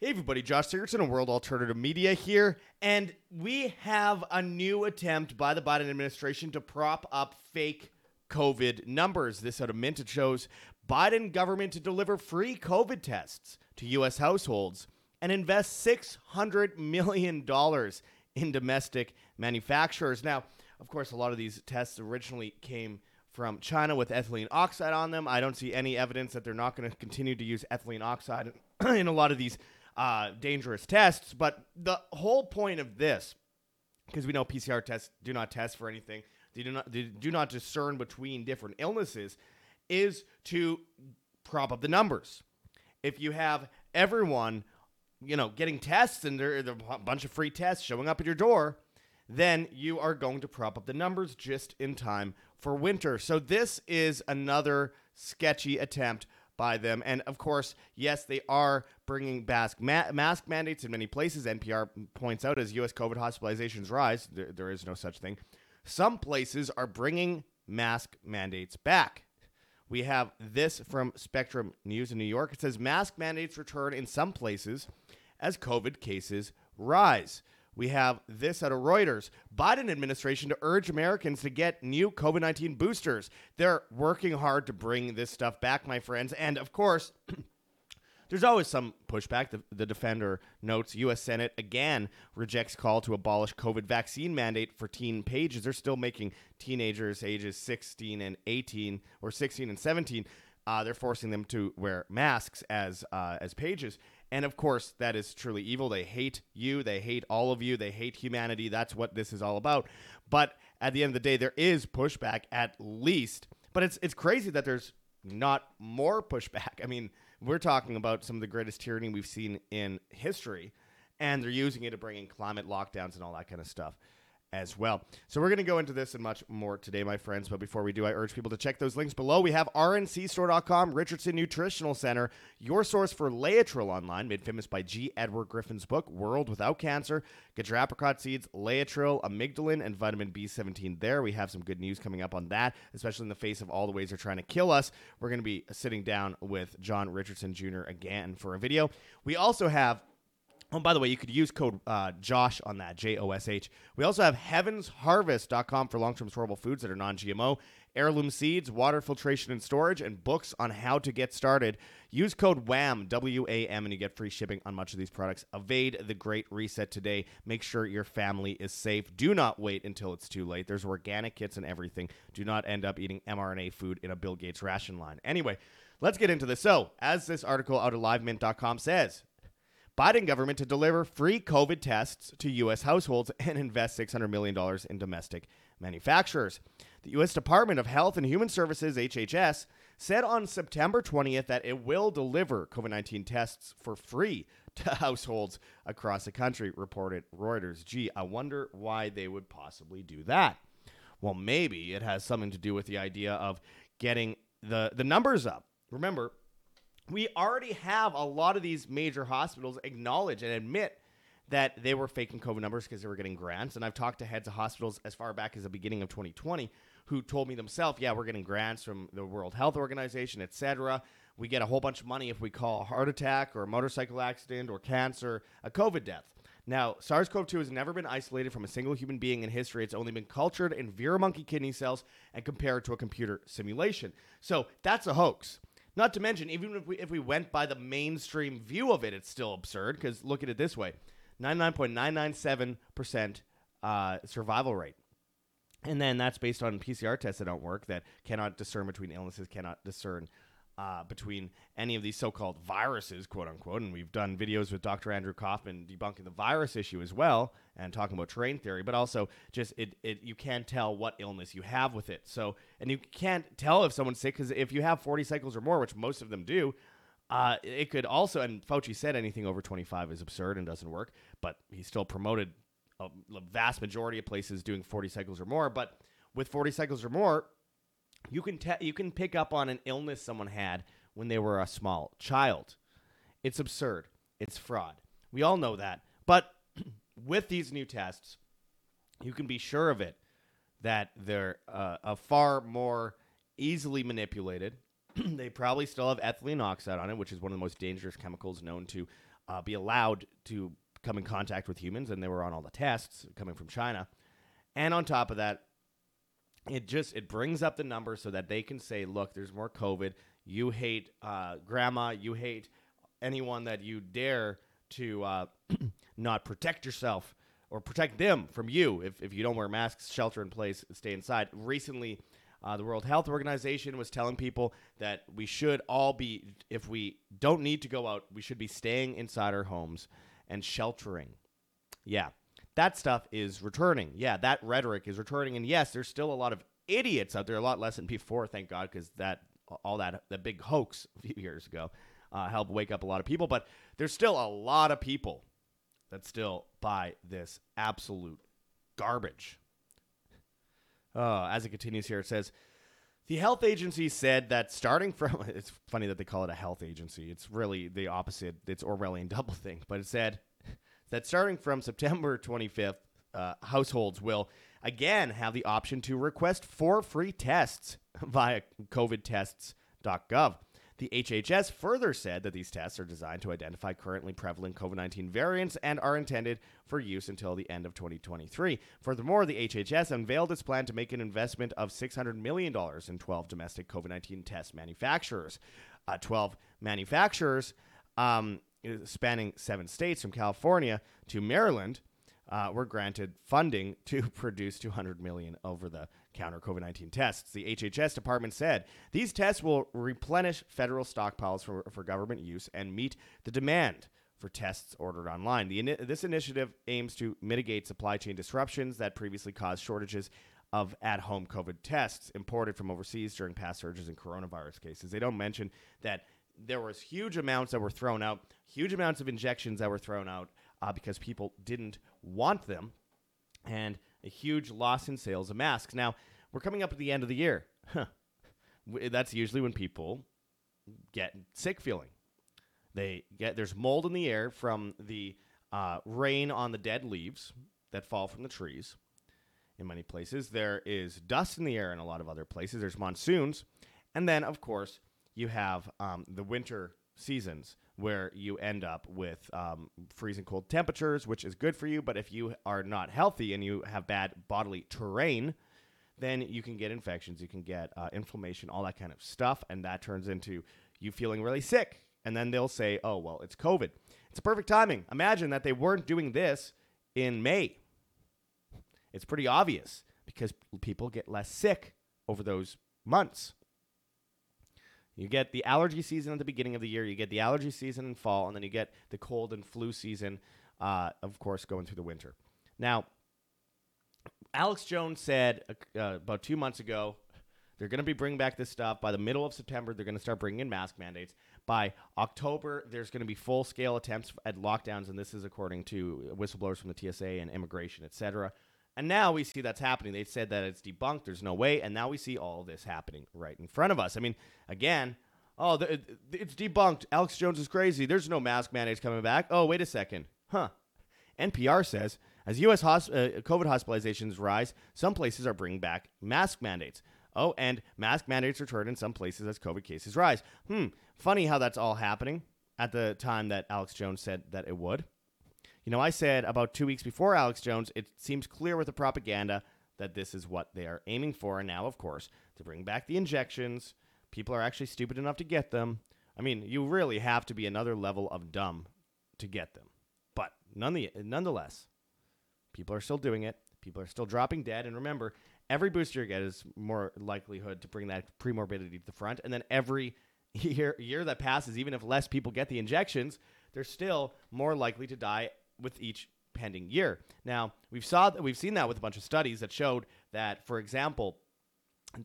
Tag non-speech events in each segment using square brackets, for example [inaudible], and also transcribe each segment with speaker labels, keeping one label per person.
Speaker 1: Hey everybody, Josh Sigurdson of World Alternative Media here, and we have a new attempt by the Biden administration to prop up fake COVID numbers. This out of Mint it shows Biden government to deliver free COVID tests to U.S. households and invest six hundred million dollars in domestic manufacturers. Now, of course, a lot of these tests originally came from China with ethylene oxide on them. I don't see any evidence that they're not going to continue to use ethylene oxide [clears throat] in a lot of these uh, dangerous tests. But the whole point of this, because we know PCR tests do not test for anything, they do not they do not discern between different illnesses, is to prop up the numbers. If you have everyone, you know, getting tests and there, are a bunch of free tests showing up at your door, then you are going to prop up the numbers just in time for winter. So this is another sketchy attempt by them. And of course, yes, they are bringing mask, ma- mask mandates in many places. NPR points out as U.S. COVID hospitalizations rise, there, there is no such thing. Some places are bringing mask mandates back. We have this from Spectrum News in New York. It says mask mandates return in some places as COVID cases rise. We have this out of Reuters. Biden administration to urge Americans to get new COVID 19 boosters. They're working hard to bring this stuff back, my friends. And of course, [clears throat] there's always some pushback. The, the, defender notes U.S. Senate again rejects call to abolish COVID vaccine mandate for teen pages. They're still making teenagers ages 16 and 18 or 16 and 17. Uh, they're forcing them to wear masks as uh, as pages. And of course, that is truly evil. They hate you. They hate all of you. They hate humanity. That's what this is all about. But at the end of the day, there is pushback at least. But it's it's crazy that there's not more pushback. I mean, we're talking about some of the greatest tyranny we've seen in history, and they're using it to bring in climate lockdowns and all that kind of stuff as well. So we're going to go into this and much more today, my friends. But before we do, I urge people to check those links below. We have rncstore.com, Richardson Nutritional Center, your source for Laetrile online, made famous by G. Edward Griffin's book, World Without Cancer. Get your apricot seeds, Laetrile, amygdalin, and vitamin B17 there. We have some good news coming up on that, especially in the face of all the ways they're trying to kill us. We're going to be sitting down with John Richardson Jr. again for a video. We also have Oh, by the way, you could use code uh, Josh on that, J O S H. We also have heavensharvest.com for long term storable foods that are non GMO, heirloom seeds, water filtration and storage, and books on how to get started. Use code WAM, W A M, and you get free shipping on much of these products. Evade the great reset today. Make sure your family is safe. Do not wait until it's too late. There's organic kits and everything. Do not end up eating mRNA food in a Bill Gates ration line. Anyway, let's get into this. So, as this article out of livemint.com says, Biden government to deliver free COVID tests to U.S. households and invest $600 million in domestic manufacturers. The U.S. Department of Health and Human Services, HHS, said on September 20th that it will deliver COVID 19 tests for free to [laughs] households across the country, reported Reuters. Gee, I wonder why they would possibly do that. Well, maybe it has something to do with the idea of getting the, the numbers up. Remember, we already have a lot of these major hospitals acknowledge and admit that they were faking COVID numbers because they were getting grants. And I've talked to heads of hospitals as far back as the beginning of 2020 who told me themselves, yeah, we're getting grants from the World Health Organization, et cetera. We get a whole bunch of money if we call a heart attack or a motorcycle accident or cancer a COVID death. Now, SARS CoV 2 has never been isolated from a single human being in history. It's only been cultured in monkey kidney cells and compared to a computer simulation. So that's a hoax. Not to mention, even if we if we went by the mainstream view of it, it's still absurd. Because look at it this way: ninety nine point nine nine seven percent uh, survival rate. And then that's based on PCR tests that don't work, that cannot discern between illnesses, cannot discern uh, between any of these so-called viruses, quote unquote. And we've done videos with Dr. Andrew Kaufman debunking the virus issue as well, and talking about terrain theory. But also, just it, it you can't tell what illness you have with it. So, and you can't tell if someone's sick because if you have 40 cycles or more, which most of them do. Uh, it could also, and Fauci said anything over 25 is absurd and doesn't work, but he still promoted a vast majority of places doing 40 cycles or more. But with 40 cycles or more, you can you can pick up on an illness someone had when they were a small child. It's absurd. It's fraud. We all know that. But [clears throat] with these new tests, you can be sure of it that they're uh, a far more easily manipulated [clears throat] they probably still have ethylene oxide on it, which is one of the most dangerous chemicals known to uh, be allowed to come in contact with humans, and they were on all the tests coming from China. And on top of that, it just it brings up the number so that they can say, look, there's more COVID. You hate uh, grandma. You hate anyone that you dare to uh, [clears throat] not protect yourself or protect them from you if, if you don't wear masks, shelter in place, stay inside. Recently, uh, the World Health Organization was telling people that we should all be, if we don't need to go out, we should be staying inside our homes and sheltering. Yeah, that stuff is returning. Yeah, that rhetoric is returning. And yes, there's still a lot of idiots out there, a lot less than before, thank God, because that all that the big hoax a few years ago uh, helped wake up a lot of people. But there's still a lot of people that still buy this absolute garbage. Uh, as it continues here, it says the health agency said that starting from [laughs] it's funny that they call it a health agency. It's really the opposite. It's Orwellian [laughs] doublethink. But it said that starting from September [laughs] 25th, uh, households will again have the option to request four free tests [laughs] via covidtests.gov. The HHS further said that these tests are designed to identify currently prevalent COVID 19 variants and are intended for use until the end of 2023. Furthermore, the HHS unveiled its plan to make an investment of $600 million in 12 domestic COVID 19 test manufacturers. Uh, 12 manufacturers um, spanning seven states from California to Maryland. Uh, were granted funding [laughs] to produce 200 million over the counter COVID 19 tests. The HHS department said these tests will replenish federal stockpiles for, for government use and meet the demand for tests ordered online. The, this initiative aims to mitigate supply chain disruptions that previously caused shortages of at home COVID tests imported from overseas during past surges in coronavirus cases. They don't mention that there was huge amounts that were thrown out, huge amounts of injections that were thrown out uh, because people didn't want them. And a huge loss in sales of masks. Now, we're coming up at the end of the year. Huh. That's usually when people get sick feeling. They get there's mold in the air from the uh, rain on the dead leaves that fall from the trees. In many places, there is dust in the air in a lot of other places. There's monsoons, and then of course you have um, the winter seasons where you end up with um, freezing cold temperatures, which is good for you. But if you are not healthy and you have bad bodily terrain, then you can get infections, you can get uh, inflammation, all that kind of stuff. And that turns into you feeling really sick. And then they'll say, oh, well, it's COVID. It's perfect timing. Imagine that they weren't doing this in May. It's pretty obvious because people get less sick over those months. You get the allergy season at the beginning of the year, you get the allergy season in fall, and then you get the cold and flu season, uh, of course, going through the winter. Now, Alex Jones said uh, uh about two months ago they're going to be bringing back this stuff. By the middle of September, they're going to start bringing in mask mandates. By October, there's going to be full scale attempts at lockdowns, and this is according to whistleblowers from the TSA and immigration, et cetera. And now we see that's happening. They said that it's debunked. There's no way. And now we see all this happening right in front of us. I mean, again, oh, the, it's debunked. Alex Jones is crazy. There's no mask mandates coming back. Oh, wait a second. Huh. NPR says as U.S. Hosp- uh, COVID hospitalizations rise, some places are bringing back mask mandates. Oh, and mask mandates return in some places as COVID cases rise. Hmm. Funny how that's all happening at the time that Alex Jones said that it would. You know, I said about two weeks before Alex Jones, it seems clear with the propaganda that this is what they are aiming for. And now, of course, to bring back the injections, people are actually stupid enough to get them. I mean, you really have to be another level of dumb to get them. But none the, nonetheless, people are still doing it. People are still dropping dead. And remember, every booster you get is more likelihood to bring that premorbidity to the front. And then every [laughs] year, year that passes, even if less people get the injections, they're still more likely to die with each pending year. Now, we've saw we've seen that with a bunch of studies that showed that, for example,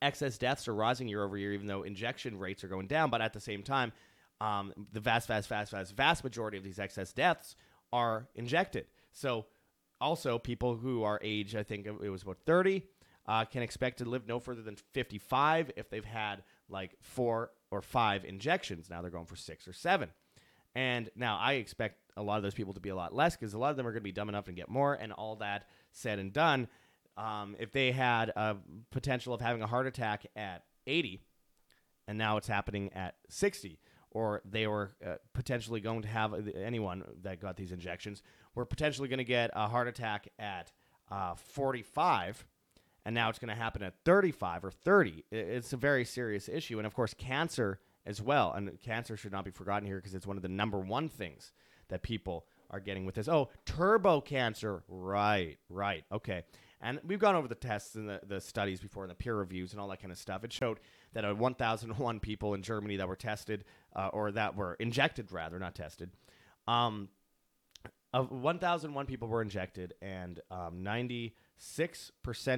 Speaker 1: excess deaths are rising year over year, even though injection rates are going down. But at the same time, um, the vast, vast, vast, vast, vast majority of these excess deaths are injected. So, also, people who are age, I think it was about 30, uh, can expect to live no further than 55 if they've had like four or five injections. Now they're going for six or seven. And now I expect a lot of those people to be a lot less because a lot of them are going to be dumb enough to get more. And all that said and done, um, if they had a potential of having a heart attack at 80 and now it's happening at 60. Or they were uh, potentially going to have anyone that got these injections were potentially going to get a heart attack at uh, 45, and now it's going to happen at 35 or 30. It's a very serious issue, and of course, cancer as well. And cancer should not be forgotten here because it's one of the number one things that people are getting with this. Oh, turbo cancer. Right, right. Okay. And we've gone over the tests and the, the studies before and the peer reviews and all that kind of stuff. It showed that uh, 1,001 people in Germany that were tested, uh, or that were injected, rather, not tested. Um, of 1,001 people were injected, and um, 96%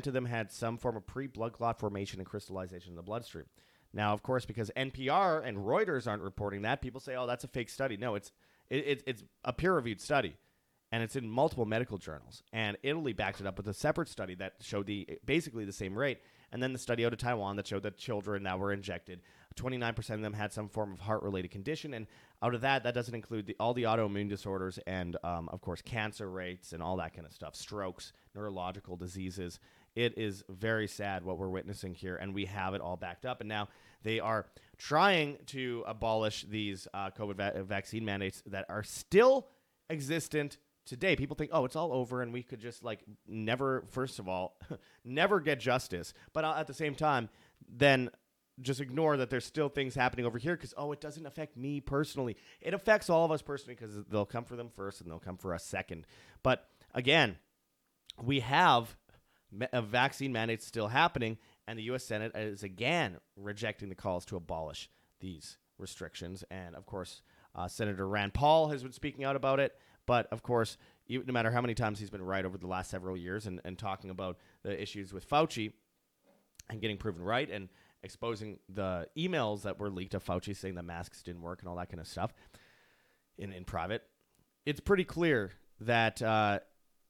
Speaker 1: of them had some form of pre blood clot formation and crystallization in the bloodstream. Now, of course, because NPR and Reuters aren't reporting that, people say, "Oh, that's a fake study." No, it's it, it, it's a peer-reviewed study, and it's in multiple medical journals. And Italy backed it up with a separate study that showed the basically the same rate, and then the study out of Taiwan that showed that children that were injected, 29% of them had some form of heart-related condition, and out of that, that doesn't include the, all the autoimmune disorders and, um, of course, cancer rates and all that kind of stuff, strokes, neurological diseases. It is very sad what we're witnessing here, and we have it all backed up. And now they are trying to abolish these uh, COVID va- vaccine mandates that are still existent today. People think, oh, it's all over, and we could just like never, first of all, [laughs] never get justice. But uh, at the same time, then just ignore that there's still things happening over here because oh it doesn't affect me personally it affects all of us personally because they'll come for them first and they'll come for us second but again we have a vaccine mandates still happening, and the U.S. Senate is again rejecting the calls to abolish these restrictions. And of course, uh, Senator Rand Paul has been speaking out about it. But of course, no matter how many times he's been right over the last several years and, and talking about the issues with Fauci and getting proven right and exposing the emails that were leaked of Fauci saying the masks didn't work and all that kind of stuff in, in private, it's pretty clear that uh,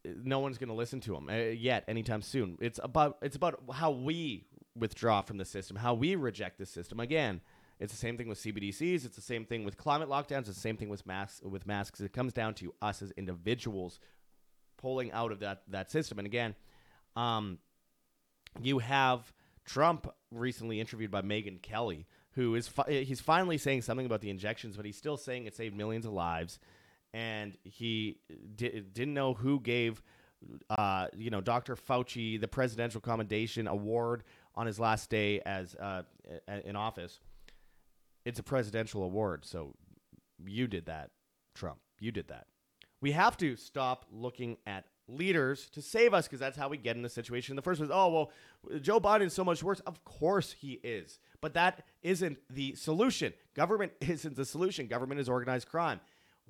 Speaker 1: no one's going to listen to them uh, yet anytime soon. It's about it's about how we withdraw from the system, how we reject the system. Again, it's the same thing with CBDCs. It's the same thing with climate lockdowns. It's the same thing with masks. With masks, it comes down to us as individuals pulling out of that that system. And again, um, you have Trump recently interviewed by Megyn Kelly, who is fi- he's finally saying something about the injections, but he's still saying it saved millions of lives and he di- didn't know who gave uh, you know Dr. Fauci the Presidential Commendation Award on his last day as uh, in office. It's a presidential award, so you did that, Trump. You did that. We have to stop looking at leaders to save us because that's how we get in the situation the first place. Oh, well, Joe Biden's so much worse. Of course he is. But that isn't the solution. Government [laughs] isn't the solution. Government is organized crime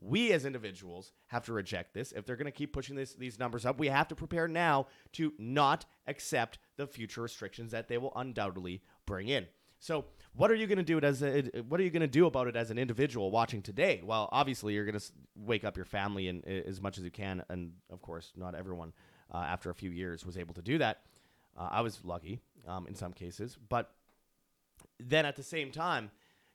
Speaker 1: we as individuals have to reject this. If they're going to keep pushing this, these numbers up, we have to prepare now to not accept the future restrictions that they will undoubtedly bring in. So, what are you going to do as a, what are you going to do about it as an individual watching today? Well, obviously, you're going to wake up your family and as much as you can, and of course, not everyone uh, after a few years was able to do that. Uh, I was lucky um, in some cases, but then at the same time,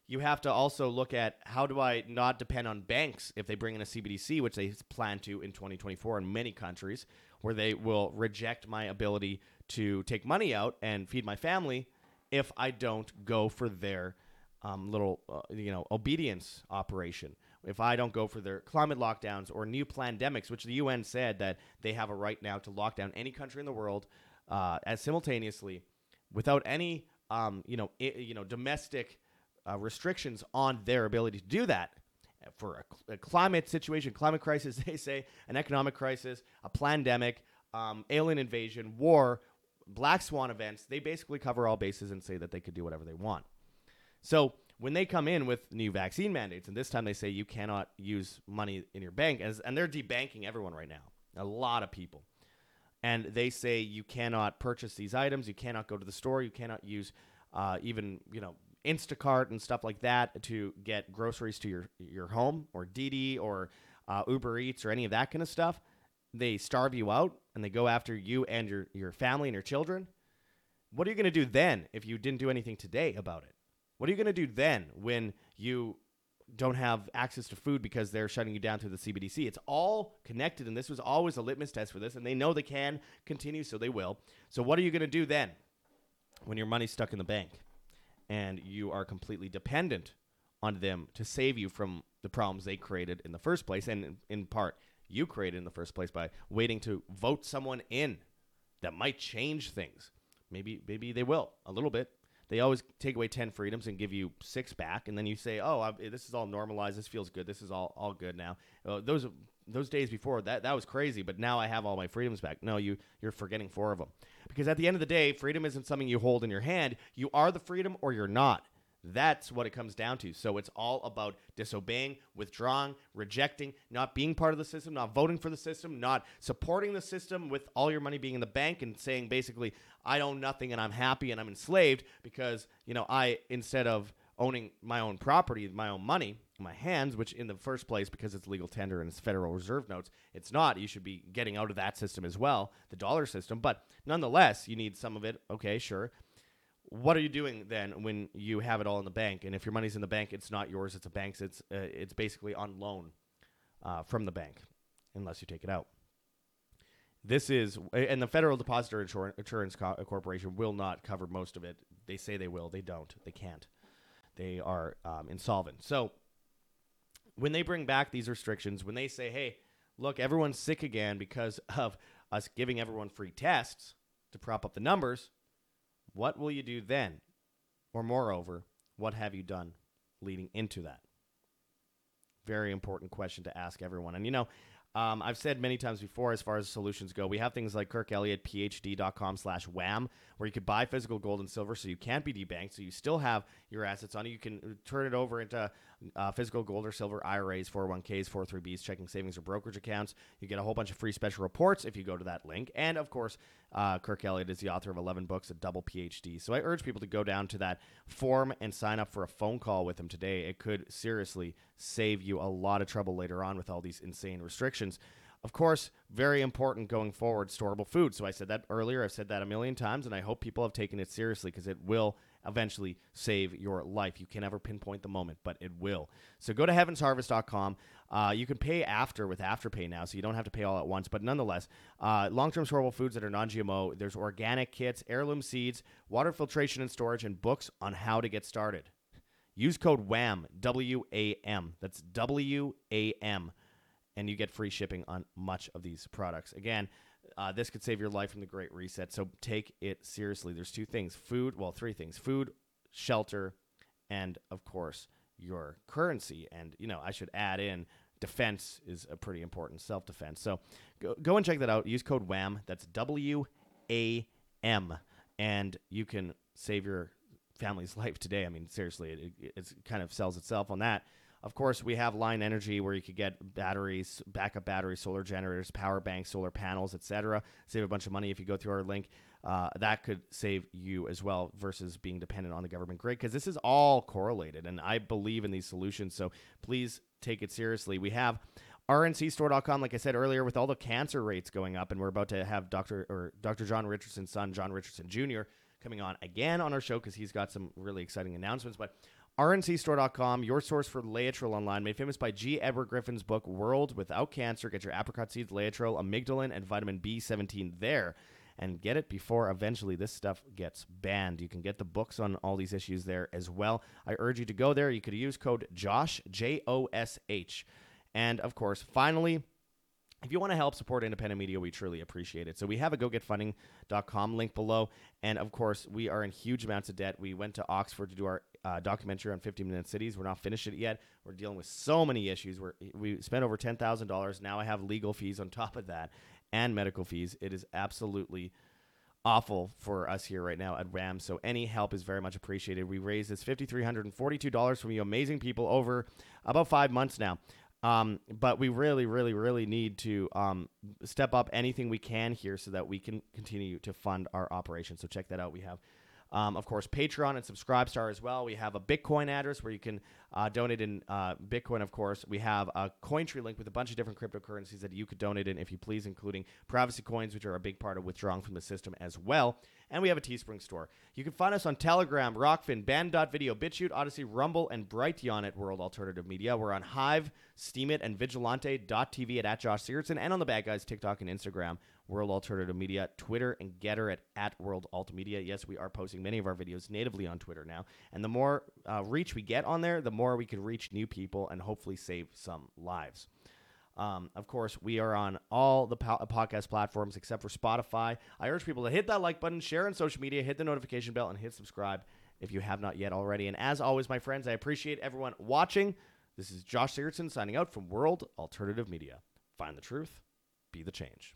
Speaker 1: you have to also look at how do I not depend on banks if they bring in a CBDC, which they plan to in 2024 in many countries, where they will reject my ability to take money out and feed my family if I don't go for their um, little, uh, you know, obedience operation. If I don't go for their climate lockdowns or new pandemics, which the UN said that they have a right now to lock down any country in the world uh, as simultaneously without any, um, you know, I- you know, domestic uh, restrictions on their ability to do that for a, a, climate situation, climate crisis, [laughs] they say, an economic crisis, a pandemic, um, alien invasion, war, black swan events. They basically cover all bases and say that they could do whatever they want. So when they come in with new vaccine mandates, and this time they say you cannot use money in your bank, as, and they're debanking everyone right now, a lot of people. And they say you cannot purchase these items, you cannot go to the store, you cannot use uh, even you know Instacart and stuff like that to get groceries to your your home or Didi or uh, Uber Eats or any of that kind of stuff. They starve you out and they go after you and your your family and your children. What are you going to do then if you didn't do anything today about it? What are you going to do then when you don't have access to food because they're shutting you down through the CBDC? It's all connected, and this was always a litmus test for this, and they know they can continue, so they will. So, what are you going to do then when your money's stuck in the bank? And you are completely dependent on them to save you from the problems they created in the first place, and in, in part you created in the first place by waiting to vote someone in that might change things. Maybe maybe they will a little bit. They always take away ten freedoms and give you six back, and then you say, "Oh, I, this is all normalized. This feels good. This is all all good now." Uh, those those days before that that was crazy, but now I have all my freedoms back. No, you you're forgetting four of them because at the end of the day, freedom isn't something you hold in your hand. You are the freedom or you're not. That's what it comes down to. So it's all about disobeying, withdrawing, rejecting, not being part of the system, not voting for the system, not supporting the system with all your money being in the bank and saying basically, I own nothing and I'm happy and I'm enslaved because, you know, I, instead of owning my own property, my own money my hands, which in the first place, because it's legal tender and it's Federal Reserve notes, it's not. You should be getting out of that system as well, the dollar system. But nonetheless, you need some of it. Okay, sure what are you doing then when you have it all in the bank? And if your money's in the bank, it's not yours; it's a bank's. It's uh, it's basically on loan uh, from the bank, unless you take it out. This is, and the Federal Depositor Insurance Corporation will not cover most of it. They say they will, they don't, they can't. They are um, insolvent. So when they bring back these restrictions, when they say, "Hey, look, everyone's sick again because [laughs] of us giving everyone free tests to prop up the numbers," What will you do then? Or moreover, what have you done leading into that? Very important question to ask everyone. And you know, um, I've said many times before, as far as solutions go, we have things like kirkelliottphd.com slash wam, where you could buy physical gold and silver so you can't be debanked, so you still have your assets on. You can turn it over into uh, physical gold or silver IRAs, 401ks, 403bs, checking savings or brokerage accounts. You get a whole bunch of free special reports if you go to that link. And of course, uh, Kirk Elliott is the author of 11 books, a double PhD. So I urge people to go down to that form and sign up for a phone call with him today. It could seriously save you a lot of trouble later on with all these insane restrictions. Of course, very important going forward, storable food. So I said that earlier. I've said that a million times, and I hope people have taken it seriously because it will eventually save your life. You can never pinpoint the moment, but it will. So go to heavensharvest.com. Uh, you can pay after with Afterpay now, so you don't have to pay all at once. But nonetheless, uh, long-term storable foods that are non-GMO. There's organic kits, heirloom seeds, water filtration and storage, and books on how to get started. Use code WAM W A M. That's W A M, and you get free shipping on much of these products. Again. Uh, this could save your life from the Great Reset. So take it seriously. There's two things food, well, three things food, shelter, and of course, your currency. And, you know, I should add in defense is a pretty important self defense. So go, go and check that out. Use code WAM. That's W A M. And you can save your family's [laughs] life today. I mean, seriously, it, it kind of sells itself on that. Of course, we have Lion Energy where you could get batteries, backup batteries, solar generators, power banks, solar panels, etc. Save a bunch of money if you go through our link. Uh, that could save you as well versus being dependent on the government grid because this is all correlated, and I believe in these solutions. So please take it seriously. We have rncstore.com like i said earlier with all the cancer rates going up and we're about to have dr or dr john richardson's son john richardson jr coming on again on our show because he's got some really exciting announcements but RNCstore.com, your source for Laetrile online, made famous by G. Edward Griffin's book, World Without Cancer. Get your apricot seeds, Laetrile, amygdalin, and vitamin B17 there. And get it before eventually this stuff gets banned. You can get the books on all these issues there as well. I urge you to go there. You could use code JOSH, J O S H. And of course, finally, if you want to help support independent media, we truly appreciate it. So we have a gogetfunding.com link below. And of course, we are in huge amounts of debt. We went to Oxford to do our uh, documentary on 15 Minute Cities. We're not finished it yet. We're dealing with so many issues. We're, we spent over $10,000. Now I have legal fees on top of that and medical fees. It is absolutely awful for us here right now at WAM. So any help is very much appreciated. We raised this $5,342 from you amazing people over about five months now. Um, but we really, really, really need to um, step up anything we can here so that we can continue to fund our operation. So check that out. We have, um, of course, Patreon and Subscribestar as well. We have a Bitcoin address where you can uh, donate in uh, Bitcoin, of course. We have a Cointree link with a bunch of different cryptocurrencies that you could donate in if you please, including privacy coins, which are a big part of withdrawing from the system as well. And we have a Teespring store. You can find us on Telegram, Rokfin, Band.video, BitChute, Odysee, Rumble, and Brighteon at World Alternative Media. We're on Hive, Steemit, and Vigilante.tv at, at Josh Sigurdson, and on the Bad Guys TikTok and Instagram, World Alternative Media, Twitter, and Gettr at, at World Alt Media. Yes, we are posting many of our videos natively on Twitter now. And the more uh, reach we get on there, the more we can reach new people and hopefully save some lives. Um, of course, we are on all the po- podcast platforms except for Spotify. I urge people to hit that like button, share on social media, hit the notification bell, and hit subscribe if you have not yet already. And as always, my friends, I appreciate everyone watching. This is Josh Sigurdson signing out from World Alternative Media. Find the truth, be the change.